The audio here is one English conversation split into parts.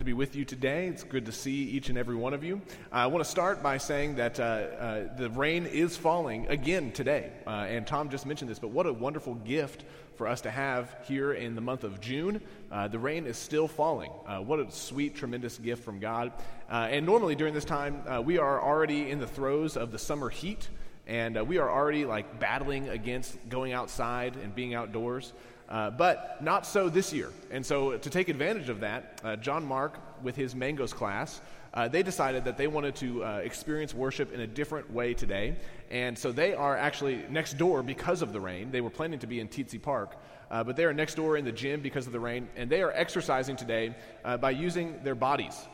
to be with you today. It's good to see each and every one of you. I want to start by saying that uh, uh, the rain is falling again today. Uh, and Tom just mentioned this, but what a wonderful gift for us to have here in the month of June. Uh, the rain is still falling. Uh, what a sweet, tremendous gift from God. Uh, and normally during this time, we are already in the throes of the summer heat. And we are already like battling against going outside and being outdoors. Uh, but not so this year. And so, to take advantage of that, uh, John Mark, with his Mangoes class, uh, they decided that they wanted to uh, experience worship in a different way today. And so, they are actually next door because of the rain. They were planning to be in Tietze Park, uh, but they are next door in the gym because of the rain. And they are exercising today uh, by using their bodies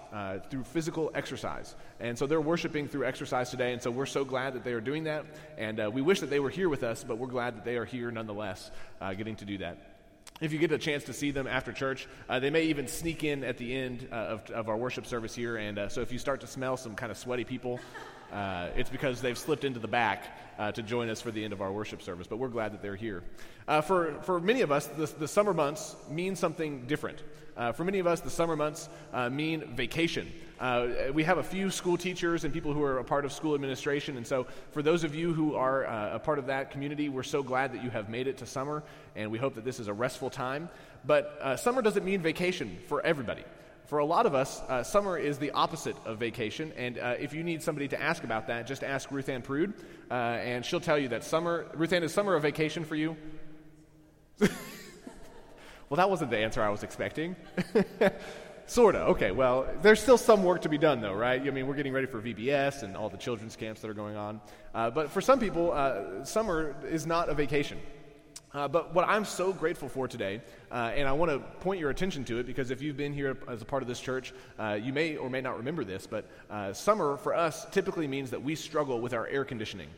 through physical exercise. And so, they're worshiping through exercise today. And so, we're so glad that they are doing that. And we wish that they were here with us, but we're glad that they are here nonetheless, getting to do that if you get a chance to see them after church, uh, they may even sneak in at the end uh, of, of, our worship service here. And uh, so if you start to smell some kind of sweaty people, uh, it's because they've slipped into the back uh, to join us for the end of our worship service. But we're glad that they're here. Uh, for, for many of us, the, the summer months mean something different. for many of us, the summer months mean vacation. Uh, we have a few school teachers and people who are a part of school administration. And so, for those of you who are uh, a part of that community, we're so glad that you have made it to summer, and we hope that this is a restful time. But uh, summer doesn't mean vacation for everybody. For a lot of us, uh, summer is the opposite of vacation. And uh, if you need somebody to ask about that, just ask Ruth Ann Prude, uh, and she'll tell you that summer, Ruth Ann, is summer a vacation for you? well, that wasn't the answer I was expecting. Sort of. Okay. Well, there's still some work to be done, though, right? I mean, we're getting ready for VBS and all the children's camps that are going on. Uh, but for some people, uh, summer is not a vacation. Uh, but what I'm so grateful for today, uh, and I want to point your attention to it because if you've been here as a part of this church, uh, you may or may not remember this, but uh, summer for us typically means that we struggle with our air conditioning,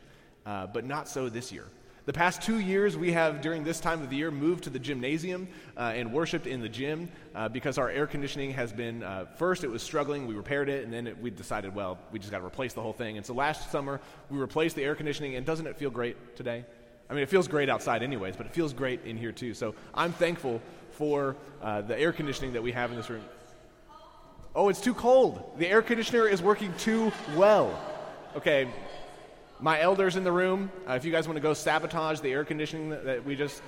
but not so this year. The past two years, we have, during this time of the year, moved to the gymnasium uh, and worshiped in the gym uh, because our air conditioning has been, uh, first, it was struggling. We repaired it, and then it, we decided, well, we just got to replace the whole thing. And so last summer, we replaced the air conditioning, and doesn't it feel great today? I mean, it feels great outside, anyways, but it feels great in here, too. So I'm thankful for uh, the air conditioning that we have in this room. Oh, it's too cold. The air conditioner is working too well. Okay, my elders in the room, uh, if you guys want to go sabotage the air conditioning that, that we just,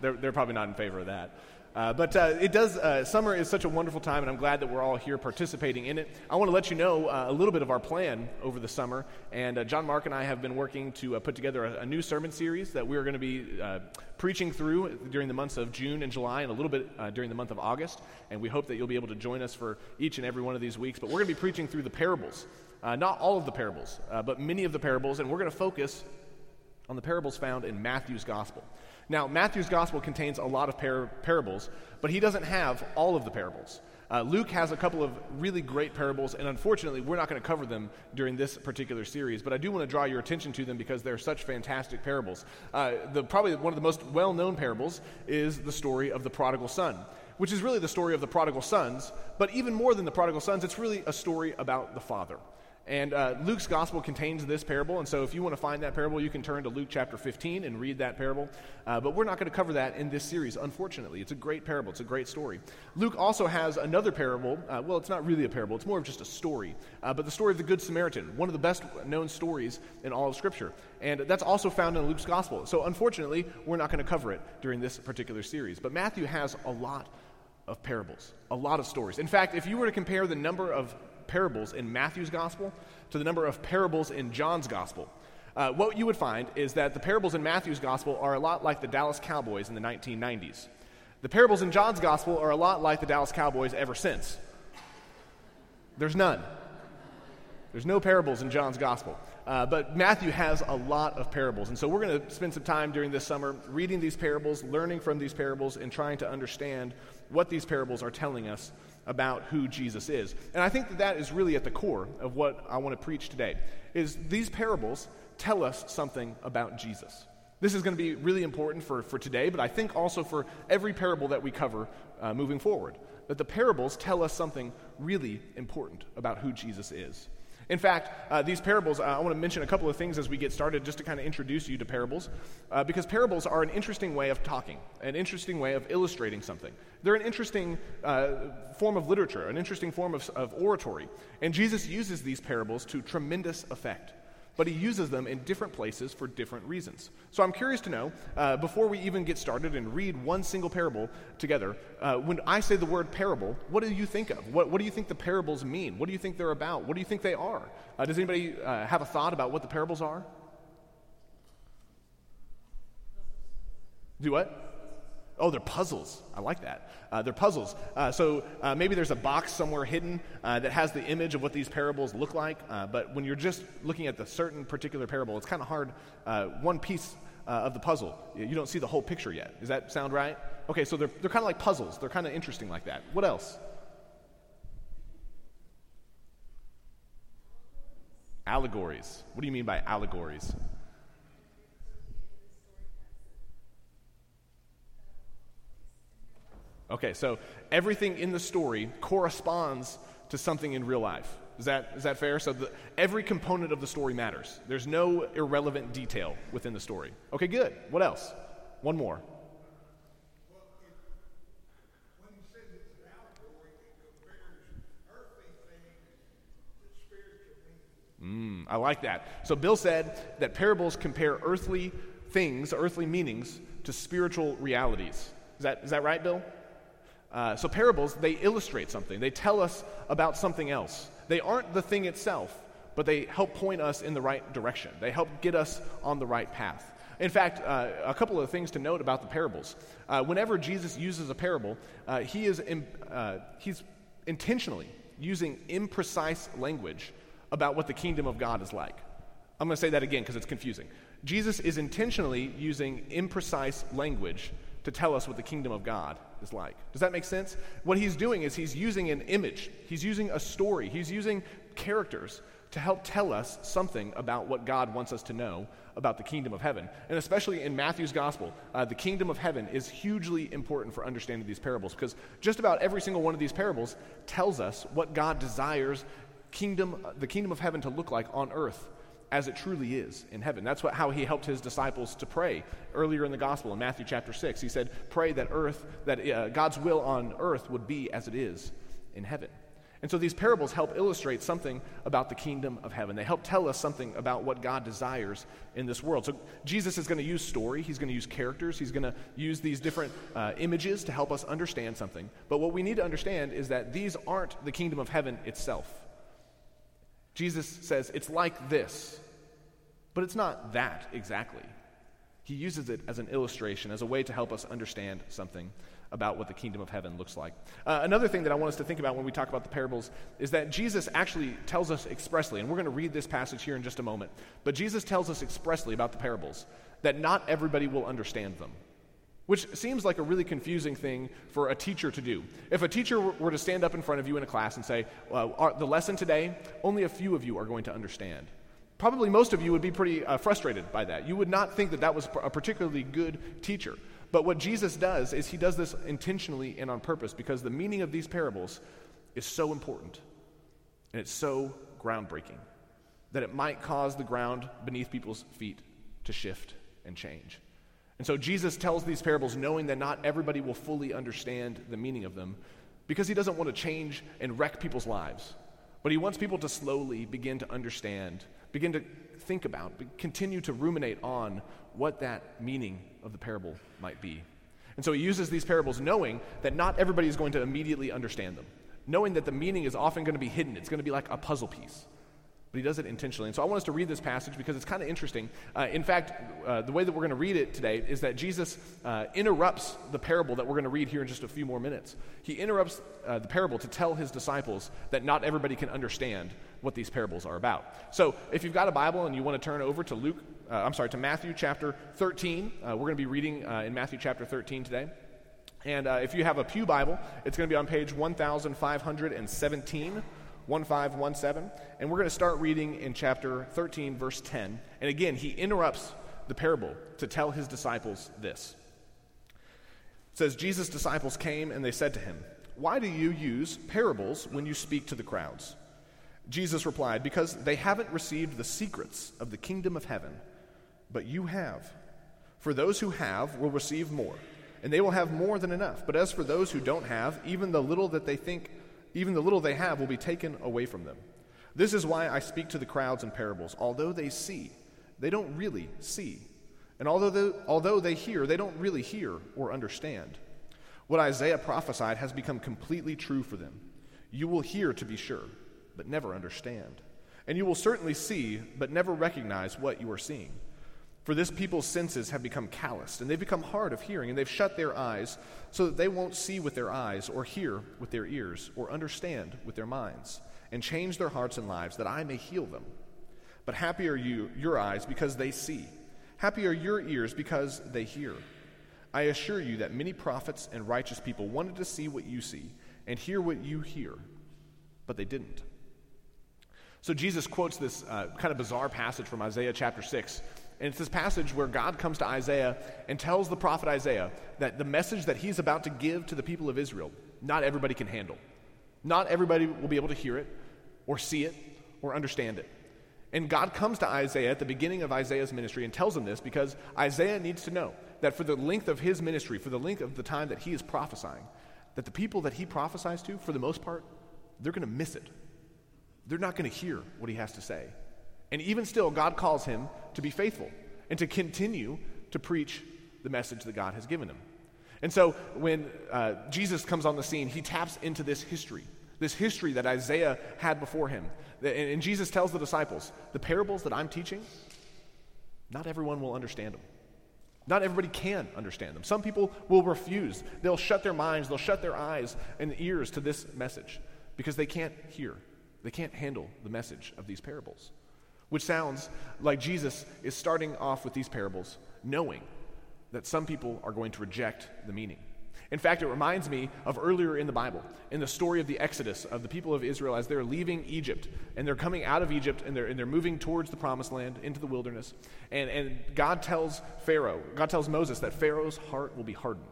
they're, they're, probably not in favor of that. Uh, but uh, it does, uh, summer is such a wonderful time, and I'm glad that we're all here participating in it. I want to let you know uh, a little bit of our plan over the summer. And uh, John Mark and I have been working to put together a, a, new sermon series that we're going to be preaching through during the months of June and July, and a little bit during the month of August. And we hope that you'll be able to join us for each and every one of these weeks. But we're going to be preaching through the parables. Not all of the parables, but many of the parables, and we're going to focus on the parables found in Matthew's gospel. Now, Matthew's gospel contains a lot of par- parables, but he doesn't have all of the parables. Uh, Luke has a couple of really great parables, and unfortunately, we're not going to cover them during this particular series. But I do want to draw your attention to them because they're such fantastic parables. Uh, the, probably one of the most well known parables is the story of the prodigal son, which is really the story of the prodigal sons. But even more than the prodigal sons, it's really a story about the father. And uh, Luke's gospel contains this parable, and so if you want to find that parable, you can turn to Luke chapter 15 and read that parable. Uh, but we're not going to cover that in this series, unfortunately. It's a great parable, it's a great story. Luke also has another parable. Uh, well, it's not really a parable, it's more of just a story. Uh, but the story of the Good Samaritan, one of the best known stories in all of Scripture. And that's also found in Luke's gospel. So unfortunately, we're not going to cover it during this particular series. But Matthew has a lot of parables, a lot of stories. In fact, if you were to compare the number of parables in Matthew's gospel to the number of parables in John's gospel. Uh, what you would find is that the parables in Matthew's gospel are a lot like the Dallas Cowboys in the 1990s. The parables in John's gospel are a lot like the Dallas Cowboys ever since. There's none. There's no parables in John's gospel. Uh, but Matthew has a lot of parables. And so we're going to spend some time during this summer reading these parables, learning from these parables, and trying to understand what these parables are telling us about who Jesus is. And I think that that is really at the core of what I want to preach today. Is these parables tell us something about Jesus. This is going to be really important for, for today, but I think also for every parable that we cover uh, moving forward. That the parables tell us something really important about who Jesus is. In fact, uh, these parables, uh, I want to mention a couple of things as we get started just to kind of introduce you to parables, uh, because parables are an interesting way of talking, an interesting way of illustrating something. They're an interesting uh, form of literature, an interesting form of, of oratory. And Jesus uses these parables to tremendous effect but he uses them in different places for different reasons. So I'm curious to know, uh, before we even get started and read one single parable together, uh, when I say the word parable, what do you think of? What, what, do you think the parables mean? What do you think they're about? What do you think they are? Uh, does anybody uh, have a thought about what the parables are? Do what? Oh, they're puzzles. I like that. Uh, they're puzzles. Uh, so uh, maybe there's a box somewhere hidden uh, that has the image of what these parables look like. Uh, but when you're just looking at the certain particular parable, it's kind of hard. Uh, one piece of the puzzle, you don't see the whole picture yet. Does that sound right? Okay, so they're, they're kind of like puzzles. They're kind of interesting like that. What else? Allegories. What do you mean by allegories? Okay, so everything in the story corresponds to something in real life. Is that, is that fair? So the, every component of the story matters. There's no irrelevant detail within the story. Okay, good. What else? One more. Mm, I like that. So Bill said that parables compare earthly things, earthly meanings, to spiritual realities. Is that, is that right, Bill? Uh, so, parables, they illustrate something, they tell us about something else. They aren't the thing itself, but they help point us in the right direction. They help get us on the right path. In fact, uh, a couple of things to note about the parables. Uh, whenever Jesus uses a parable, uh, he is in, uh, he's intentionally using imprecise language about what the kingdom of God is like. I'm going to say that again because it's confusing. Jesus is intentionally using imprecise language to tell us what the kingdom of God is like. Does that make sense? What he's doing is he's using an image, he's using a story, he's using characters to help tell us something about what God wants us to know about the kingdom of heaven. And especially in Matthew's gospel, uh, the kingdom of heaven is hugely important for understanding these parables because just about every single one of these parables tells us what God desires kingdom, the kingdom of heaven to look like on earth as it truly is in heaven. That's what, how he helped his disciples to pray earlier in the gospel in Matthew chapter 6. He said, Pray that earth, that uh, God's will on earth would be as it is in heaven. And so these parables help illustrate something about the kingdom of heaven. They help tell us something about what God desires in this world. So Jesus is going to use story, he's going to use characters, he's going to use these different uh, images to help us understand something. But what we need to understand is that these aren't the kingdom of heaven itself. Jesus says it's like this, but it's not that exactly. He uses it as an illustration, as a way to help us understand something about what the kingdom of heaven looks like. Uh, another thing that I want us to think about when we talk about the parables is that Jesus actually tells us expressly, and we're going to read this passage here in just a moment, but Jesus tells us expressly about the parables that not everybody will understand them. Which seems like a really confusing thing for a teacher to do. If a teacher were to stand up in front of you in a class and say, well, The lesson today, only a few of you are going to understand. Probably most of you would be pretty uh, frustrated by that. You would not think that that was a particularly good teacher. But what Jesus does is he does this intentionally and on purpose because the meaning of these parables is so important and it's so groundbreaking that it might cause the ground beneath people's feet to shift and change. And so Jesus tells these parables knowing that not everybody will fully understand the meaning of them because he doesn't want to change and wreck people's lives. But he wants people to slowly begin to understand, begin to think about, continue to ruminate on what that meaning of the parable might be. And so he uses these parables knowing that not everybody is going to immediately understand them, knowing that the meaning is often going to be hidden. It's going to be like a puzzle piece but he does it intentionally. And so I want us to read this passage because it's kind of interesting. Uh, in fact, uh, the way that we're going to read it today is that Jesus uh, interrupts the parable that we're going to read here in just a few more minutes. He interrupts uh, the parable to tell his disciples that not everybody can understand what these parables are about. So if you've got a Bible and you want to turn over to Luke, uh, I'm sorry, to Matthew chapter 13, uh, we're going to be reading in Matthew chapter 13 today. And if you have a Pew Bible, it's going to be on page 1517. 1517. And we're going to start reading in chapter 13, verse 10. And again, he interrupts the parable to tell his disciples this. It says, Jesus' disciples came and they said to him, Why do you use parables when you speak to the crowds? Jesus replied, Because they haven't received the secrets of the kingdom of heaven, but you have. For those who have will receive more, and they will have more than enough. But as for those who don't have, even the little that they think, even the little they have will be taken away from them. This is why I speak to the crowds in parables. Although they see, they don't really see. And although they, although they hear, they don't really hear or understand. What Isaiah prophesied has become completely true for them. You will hear to be sure but never understand. And you will certainly see, but never recognize what you are seeing. For this people's senses have become calloused, and they've become hard of hearing, and they've shut their eyes, so that they won't see with their eyes, or hear with their ears, or understand with their minds, and change their hearts and lives, that I may heal them. But happy are you, your eyes, because they see. Happy are your ears, because they hear. I assure you that many prophets and righteous people wanted to see what you see, and hear what you hear, but they didn't. So Jesus quotes this uh, kind of bizarre passage from Isaiah chapter 6. And it's this passage where God comes to Isaiah and tells the prophet Isaiah that the message that he's about to give to the people of Israel, not everybody can handle. Not everybody will be able to hear it or see it or understand it. And God comes to Isaiah at the beginning of Isaiah's ministry and tells him this because Isaiah needs to know that for the length of his ministry, for the length of the time that he is prophesying, that the people that he prophesies to, for the most part, they're going to miss it they're not going to hear what he has to say. And even still, God calls him to be faithful and to continue to preach the message that God has given him. And so when uh, Jesus comes on the scene, he taps into this history, this history that Isaiah had before him. And, and Jesus tells the disciples, the parables that I'm teaching, not everyone will understand them. Not everybody can understand them. Some people will refuse. They'll shut their minds, they'll shut their eyes and ears to this message because they can't hear. They can't handle the message of these parables. Which sounds like Jesus is starting off with these parables knowing that some people are going to reject the meaning. In fact, it reminds me of earlier in the Bible, in the story of the Exodus of the people of Israel as they're leaving Egypt and they're coming out of Egypt and they're, and they're moving towards the promised land into the wilderness. And, and God tells Pharaoh, God tells Moses that Pharaoh's heart will be hardened.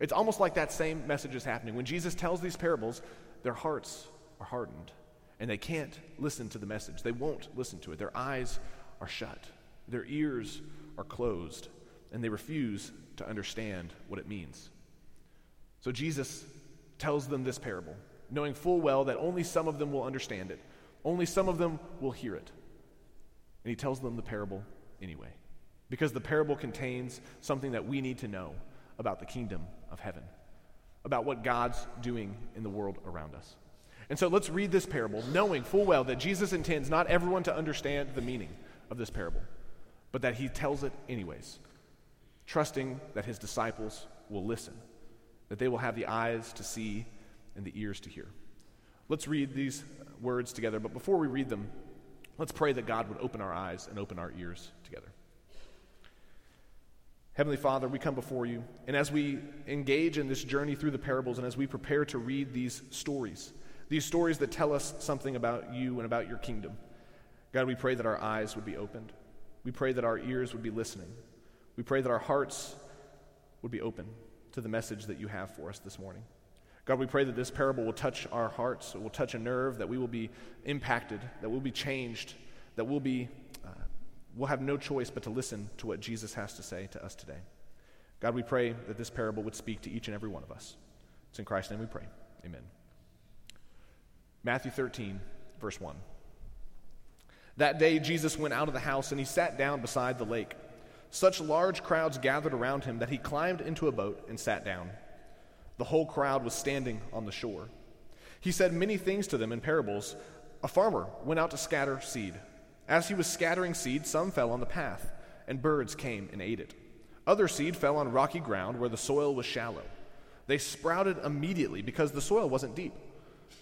It's almost like that same message is happening. When Jesus tells these parables, their hearts are hardened and they can't listen to the message. They won't listen to it. Their eyes are shut, their ears are closed, and they refuse to understand what it means. So Jesus tells them this parable, knowing full well that only some of them will understand it, only some of them will hear it. And he tells them the parable anyway, because the parable contains something that we need to know about the kingdom of heaven, about what God's doing in the world around us. And so let's read this parable, knowing full well that Jesus intends not everyone to understand the meaning of this parable, but that he tells it anyways, trusting that his disciples will listen, that they will have the eyes to see and the ears to hear. Let's read these words together, but before we read them, let's pray that God would open our eyes and open our ears together. Heavenly Father, we come before you, and as we engage in this journey through the parables and as we prepare to read these stories, these stories that tell us something about you and about your kingdom. God, we pray that our eyes would be opened. We pray that our ears would be listening. We pray that our hearts would be open to the message that you have for us this morning. God, we pray that this parable will touch our hearts, it will touch a nerve, that we will be impacted, that we'll be changed, that we'll be, uh, we'll have no choice but to listen to what Jesus has to say to us today. God, we pray that this parable would speak to each and every one of us. It's in Christ's name we pray. Amen. Matthew 13, verse 1. That day, Jesus went out of the house and he sat down beside the lake. Such large crowds gathered around him that he climbed into a boat and sat down. The whole crowd was standing on the shore. He said many things to them in parables. A farmer went out to scatter seed. As he was scattering seed, some fell on the path, and birds came and ate it. Other seed fell on rocky ground where the soil was shallow. They sprouted immediately because the soil wasn't deep.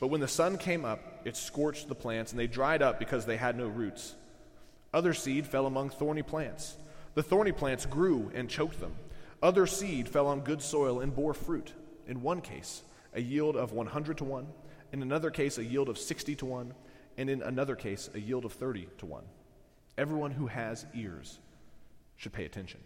But when the sun came up, it scorched the plants, and they dried up because they had no roots. Other seed fell among thorny plants. The thorny plants grew and choked them. Other seed fell on good soil and bore fruit. In one case, a yield of 100 to 1, in another case, a yield of 60 to 1, and in another case, a yield of 30 to 1. Everyone who has ears should pay attention.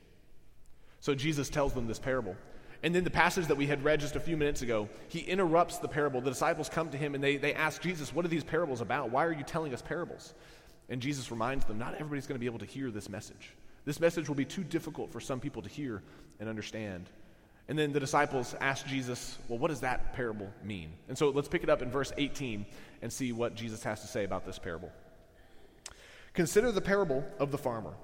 So Jesus tells them this parable. And then the passage that we had read just a few minutes ago, he interrupts the parable. The disciples come to him and they, they ask Jesus, What are these parables about? Why are you telling us parables? And Jesus reminds them, Not everybody's going to be able to hear this message. This message will be too difficult for some people to hear and understand. And then the disciples ask Jesus, Well, what does that parable mean? And so let's pick it up in verse 18 and see what Jesus has to say about this parable. Consider the parable of the farmer.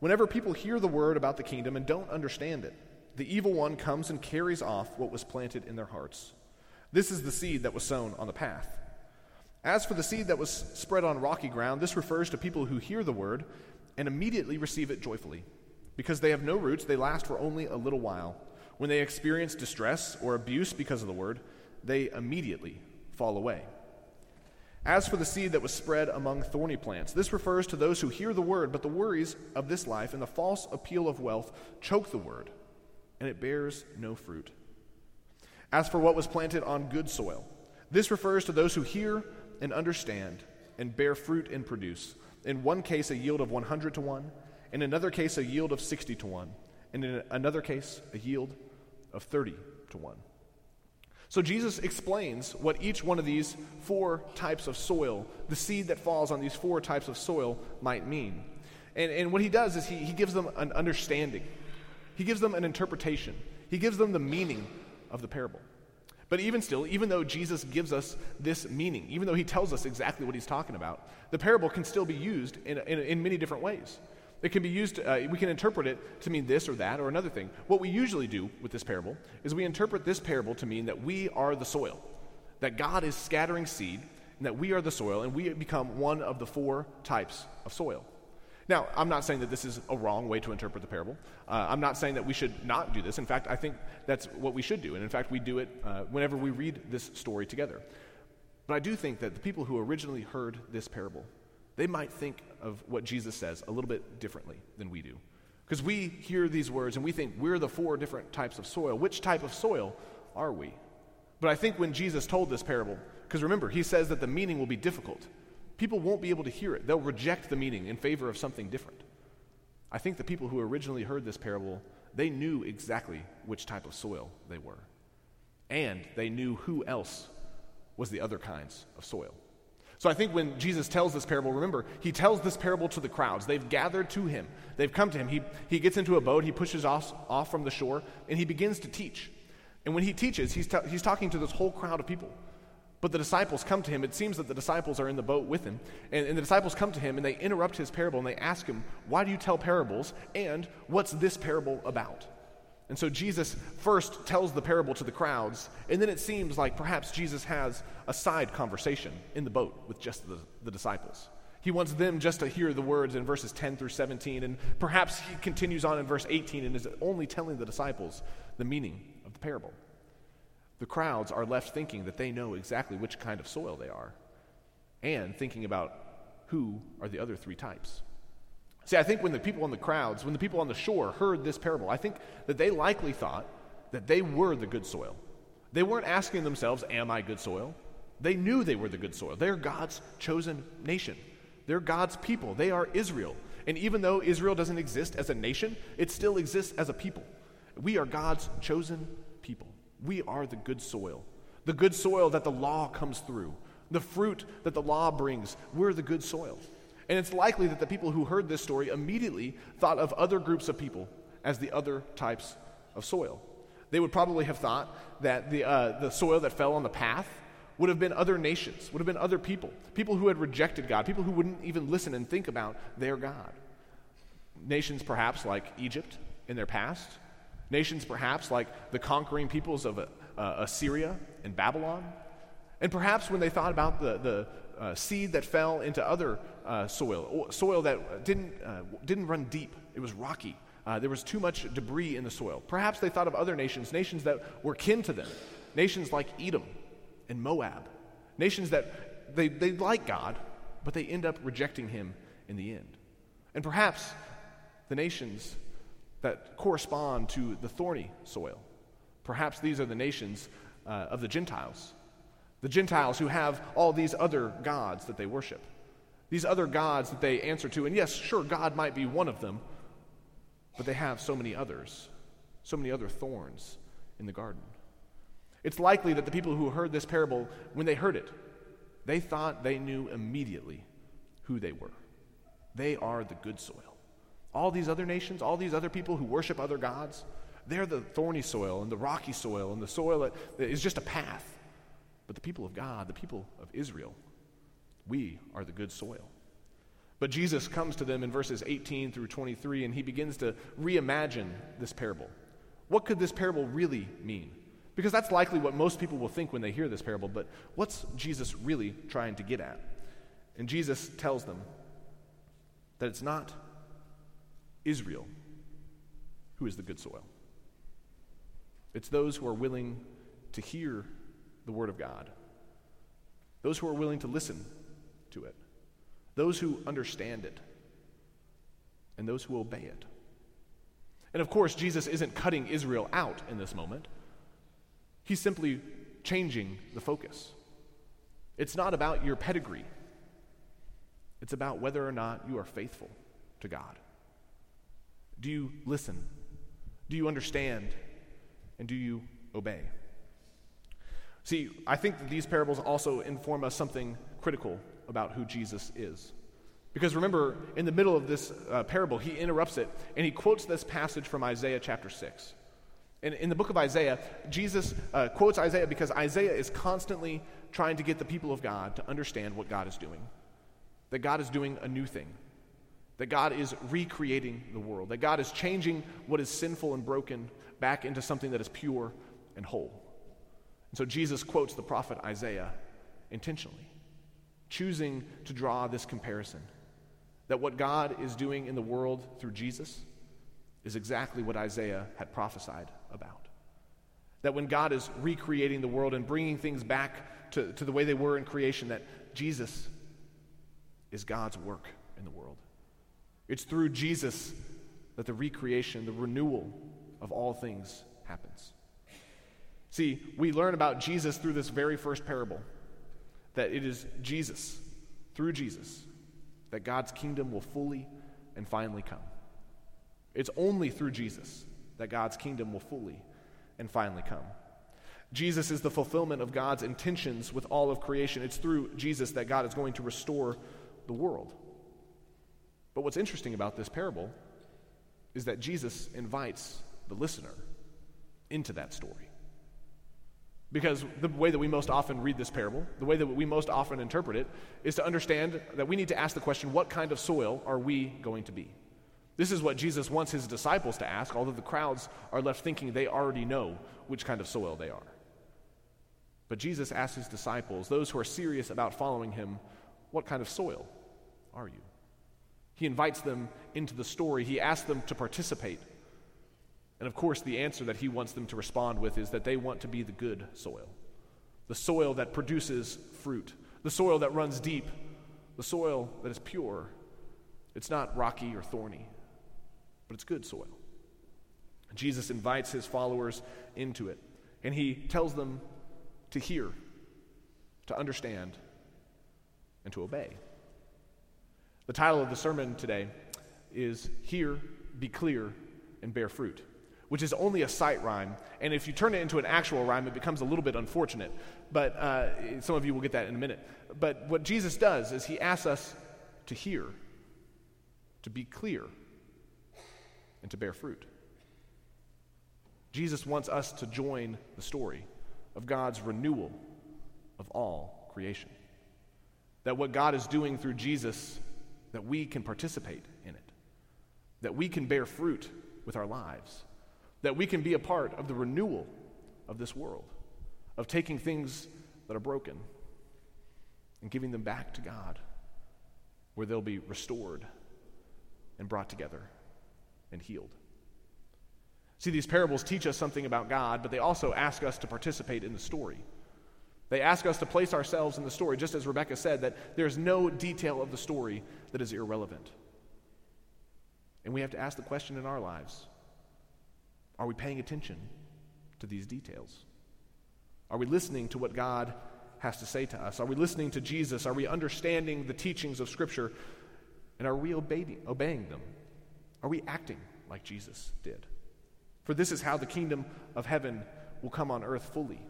Whenever people hear the word about the kingdom and don't understand it, the evil one comes and carries off what was planted in their hearts. This is the seed that was sown on the path. As for the seed that was spread on rocky ground, this refers to people who hear the word and immediately receive it joyfully. Because they have no roots, they last for only a little while. When they experience distress or abuse because of the word, they immediately fall away. As for the seed that was spread among thorny plants, this refers to those who hear the word, but the worries of this life and the false appeal of wealth choke the word and it bears no fruit. As for what was planted on good soil, this refers to those who hear and understand and bear fruit and produce. In one case, a yield of 100 to 1, in another case, a yield of 60 to 1, and in another case, a yield of 30 to 1. So Jesus explains what each one of these four types of soil, the seed that falls on these four types of soil, might mean. And, and what he does is he, he gives them an understanding. He gives them an interpretation, he gives them the meaning of the parable. But even still, even though Jesus gives us this meaning, even though he tells us exactly what he's talking about, the parable can still be used in, in, in many different ways. It can be used, uh, we can interpret it to mean this or that or another thing. What we usually do with this parable is we interpret this parable to mean that we are the soil, that God is scattering seed, and that we are the soil, and we become one of the four types of soil. Now, I'm not saying that this is a wrong way to interpret the parable. Uh, I'm not saying that we should not do this. In fact, I think that's what we should do. And in fact, we do it uh, whenever we read this story together. But I do think that the people who originally heard this parable, they might think of what Jesus says a little bit differently than we do. Because we hear these words and we think we're the four different types of soil. Which type of soil are we? But I think when Jesus told this parable, because remember, he says that the meaning will be difficult people won't be able to hear it. They'll reject the meaning in favor of something different. I think the people who originally heard this parable, they knew exactly which type of soil they were. And they knew who else was the other kinds of soil. So I think when Jesus tells this parable, remember, he tells this parable to the crowds. They've gathered to him, they've come to him. He, he gets into a boat, he pushes off, off from the shore, and he begins to teach. And when he teaches, he's, ta- he's talking to this whole crowd of people. But the disciples come to him. It seems that the disciples are in the boat with him. And, and, the disciples come to him and they interrupt his parable and they ask him, Why do you tell parables? And what's this parable about? And so Jesus first tells the parable to the crowds, and then it seems like perhaps Jesus has a side conversation in the boat with just the, the disciples. He wants them just to hear the words in verses 10 through 17, and perhaps he continues on in verse 18 and is only telling the disciples the meaning of the parable the crowds are left thinking that they know exactly which kind of soil they are and thinking about who are the other three types. See, I think when the people in the crowds, when the people on the shore heard this parable, I think that they likely thought that they were the good soil. They weren't asking themselves, Am I good soil? They knew they were the good soil. They're God's chosen nation, they're God's people. They are Israel. And even though Israel doesn't exist as a nation, it still exists as a people. We are God's chosen. We are the good soil, the good soil that the law comes through, the fruit that the law brings. We're the good soil. And it's likely that the people who heard this story immediately thought of other groups of people as the other types of soil. They would probably have thought that the, uh, the soil that fell on the path would have been other nations, would have been other people, people who had rejected God, people who wouldn't even listen and think about their God. Nations perhaps like Egypt in their past, Nations perhaps like the conquering peoples of uh, Assyria and Babylon. And perhaps when they thought about the, the uh, seed that fell into other uh, soil, soil that didn't, uh, didn't run deep, it was rocky. Uh, there was too much debris in the soil. Perhaps they thought of other nations, nations that were kin to them, nations like Edom and Moab, nations that they, they like God, but they end up rejecting him in the end. And perhaps the nations that correspond to the thorny soil. Perhaps these are the nations uh, of the Gentiles, the Gentiles who have all these other gods that they worship, these other gods that they answer to. And yes, sure, God might be one of them, but they have so many others, so many other thorns in the garden. It's likely that the people who heard this parable, when they heard it, they thought they knew immediately who they were. They are the good soil. All these other nations, all these other people who worship other gods, they're the thorny soil and the rocky soil and the soil that is just a path. But the people of God, the people of Israel, we are the good soil. But Jesus comes to them in verses 18 through 23 and he begins to reimagine this parable. What could this parable really mean? Because that's likely what most people will think when they hear this parable, but what's Jesus really trying to get at? And Jesus tells them that it's not Israel who is the good soil. It's those who are willing to hear the Word of God, those who are willing to listen to it, those who understand it, and those who obey it. And of course, Jesus isn't cutting Israel out in this moment. He's simply changing the focus. It's not about your pedigree, it's about whether or not you are faithful to God. Do you listen? Do you understand? And do you obey? See, I think that these parables also inform us something critical about who Jesus is. Because remember, in the middle of this uh, parable, he interrupts it and he quotes this passage from Isaiah chapter 6. And in the book of Isaiah, Jesus uh, quotes Isaiah because Isaiah is constantly trying to get the people of God to understand what God is doing. That God is doing a new thing. That God is recreating the world. That God is changing what is sinful and broken back into something that is pure and whole. And so Jesus quotes the prophet Isaiah intentionally, choosing to draw this comparison that what God is doing in the world through Jesus is exactly what Isaiah had prophesied about. That when God is recreating the world and bringing things back to, to the way they were in creation, that Jesus is God's work in the world. It's through Jesus that the recreation, the renewal of all things happens. See, we learn about Jesus through this very first parable that it is Jesus, through Jesus, that God's kingdom will fully and finally come. It's only through Jesus that God's kingdom will fully and finally come. Jesus is the fulfillment of God's intentions with all of creation. It's through Jesus that God is going to restore the world. But what's interesting about this parable is that Jesus invites the listener into that story. Because the way that we most often read this parable, the way that we most often interpret it, is to understand that we need to ask the question what kind of soil are we going to be? This is what Jesus wants his disciples to ask, although the crowds are left thinking they already know which kind of soil they are. But Jesus asks his disciples, those who are serious about following him, what kind of soil are you? He invites them into the story, he asks them to participate. And of course, the answer that he wants them to respond with is that they want to be the good soil, the soil that produces fruit, the soil that runs deep, the soil that is pure. It's not rocky or thorny, but it's good soil. Jesus invites his followers into it, and he tells them to hear, to understand, and to obey. The title of the sermon today is Hear, Be Clear, and Bear Fruit, which is only a sight rhyme. And if you turn it into an actual rhyme, it becomes a little bit unfortunate. But uh, some of you will get that in a minute. But what Jesus does is he asks us to hear, to be clear, and to bear fruit. Jesus wants us to join the story of God's renewal of all creation. That what God is doing through Jesus that we can participate in it, that we can bear fruit with our lives, that we can be a part of the renewal of this world, of taking things that are broken and giving them back to God, where they'll be restored and brought together and healed. See, these parables teach us something about God, but they also ask us to participate in the story. They ask us to place ourselves in the story, just as Rebecca said, that there's no detail of the story that is irrelevant. And we have to ask the question in our lives are we paying attention to these details? Are we listening to what God has to say to us? Are we listening to Jesus? Are we understanding the teachings of Scripture? And are we obeying, obeying them? Are we acting like Jesus did? For this is how the kingdom of heaven will come on earth fully.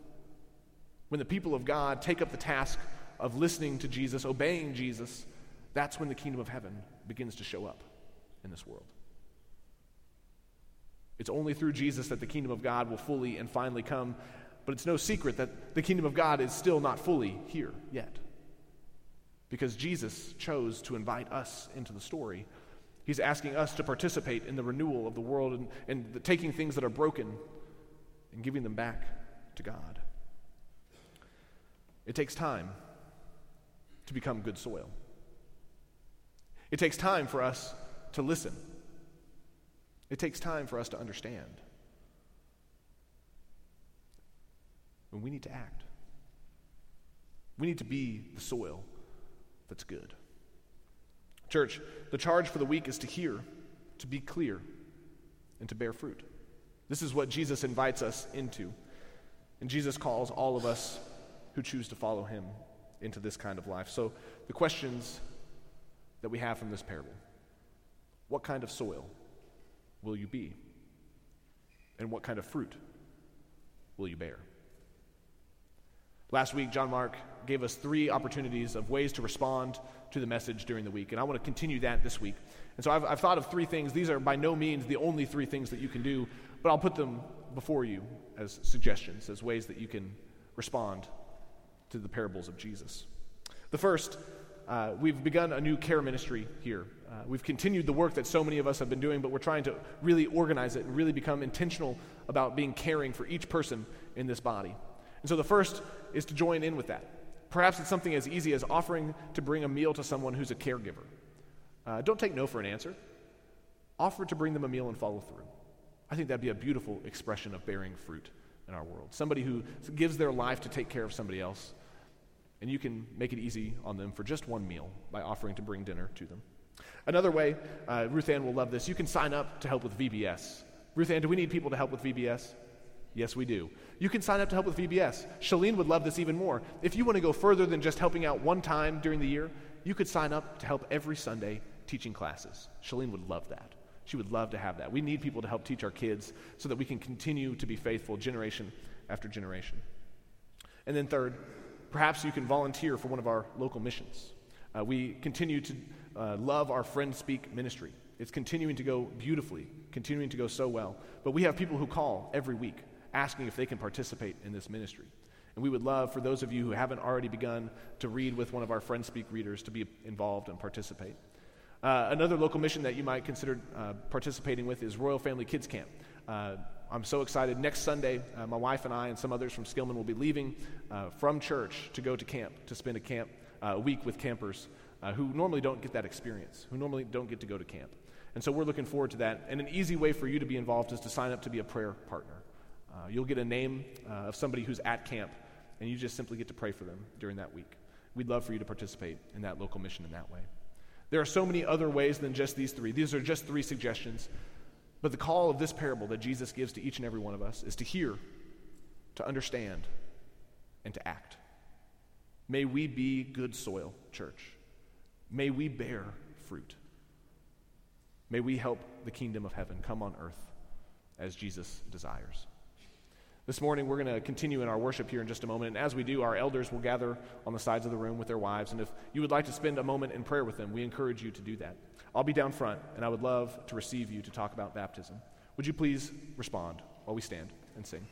When the people of God take up the task of listening to Jesus, obeying Jesus, that's when the kingdom of heaven begins to show up in this world. It's only through Jesus that the kingdom of God will fully and finally come, but it's no secret that the kingdom of God is still not fully here yet. Because Jesus chose to invite us into the story. He's asking us to participate in the renewal of the world and, and the, taking things that are broken and giving them back to God. It takes time to become good soil. It takes time for us to listen. It takes time for us to understand. And we need to act. We need to be the soil that's good. Church, the charge for the week is to hear, to be clear, and to bear fruit. This is what Jesus invites us into. And Jesus calls all of us who choose to follow him into this kind of life. So, the questions that we have from this parable what kind of soil will you be? And what kind of fruit will you bear? Last week, John Mark gave us three opportunities of ways to respond to the message during the week, and I want to continue that this week. And so I've, I've thought of three things. These are by no means the only three things that you can do, but I'll put them before you as suggestions, as ways that you can respond to the parables of Jesus. The first, uh, we've begun a new care ministry here. Uh, we've continued the work that so many of us have been doing, but we're trying to really organize it and really become intentional about being caring for each person in this body. And so the first is to join in with that. Perhaps it's something as easy as offering to bring a meal to someone who's a caregiver. Uh, don't take no for an answer. Offer to bring them a meal and follow through. I think that'd be a beautiful expression of bearing fruit in our world. Somebody who gives their life to take care of somebody else. And you can make it easy on them for just one meal by offering to bring dinner to them. Another way, uh, Ruth Ann will love this, you can sign up to help with VBS. Ruth Ann, do we need people to help with VBS? Yes, we do. You can sign up to help with VBS. Shalene would love this even more. If you want to go further than just helping out one time during the year, you could sign up to help every Sunday teaching classes. Shalene would love that. She would love to have that. We need people to help teach our kids so that we can continue to be faithful generation after generation. And then, third, perhaps you can volunteer for one of our local missions. Uh, we continue to uh, love our Friend Speak ministry. It's continuing to go beautifully, continuing to go so well. But we have people who call every week asking if they can participate in this ministry. And we would love for those of you who haven't already begun to read with one of our Friend Speak readers to be involved and participate. Uh, another local mission that you might consider uh, participating with is Royal Family Kids Camp. Uh, I'm so excited. Next Sunday, uh, my wife and I and some others from Skillman will be leaving uh, from church to go to camp, to spend a camp week with campers who normally don't get that experience, who normally don't get to go to camp. And so we're looking forward to that. And an easy way for you to be involved is to sign up to be a prayer partner. You'll get a name of somebody who's at camp, and you just simply get to pray for them during that week. We'd love for you to participate in that local mission in that way. There are so many other ways than just these three. These are just three suggestions. But the call of this parable that Jesus gives to each and every one of us is to hear, to understand, and to act. May we be good soil, church. May we bear fruit. May we help the kingdom of heaven come on earth as Jesus desires. This morning, we're going to continue in our worship here in just a moment. And as we do, our elders will gather on the sides of the room with their wives. And if you would like to spend a moment in prayer with them, we encourage you to do that. I'll be down front, and I would love to receive you to talk about baptism. Would you please respond while we stand and sing?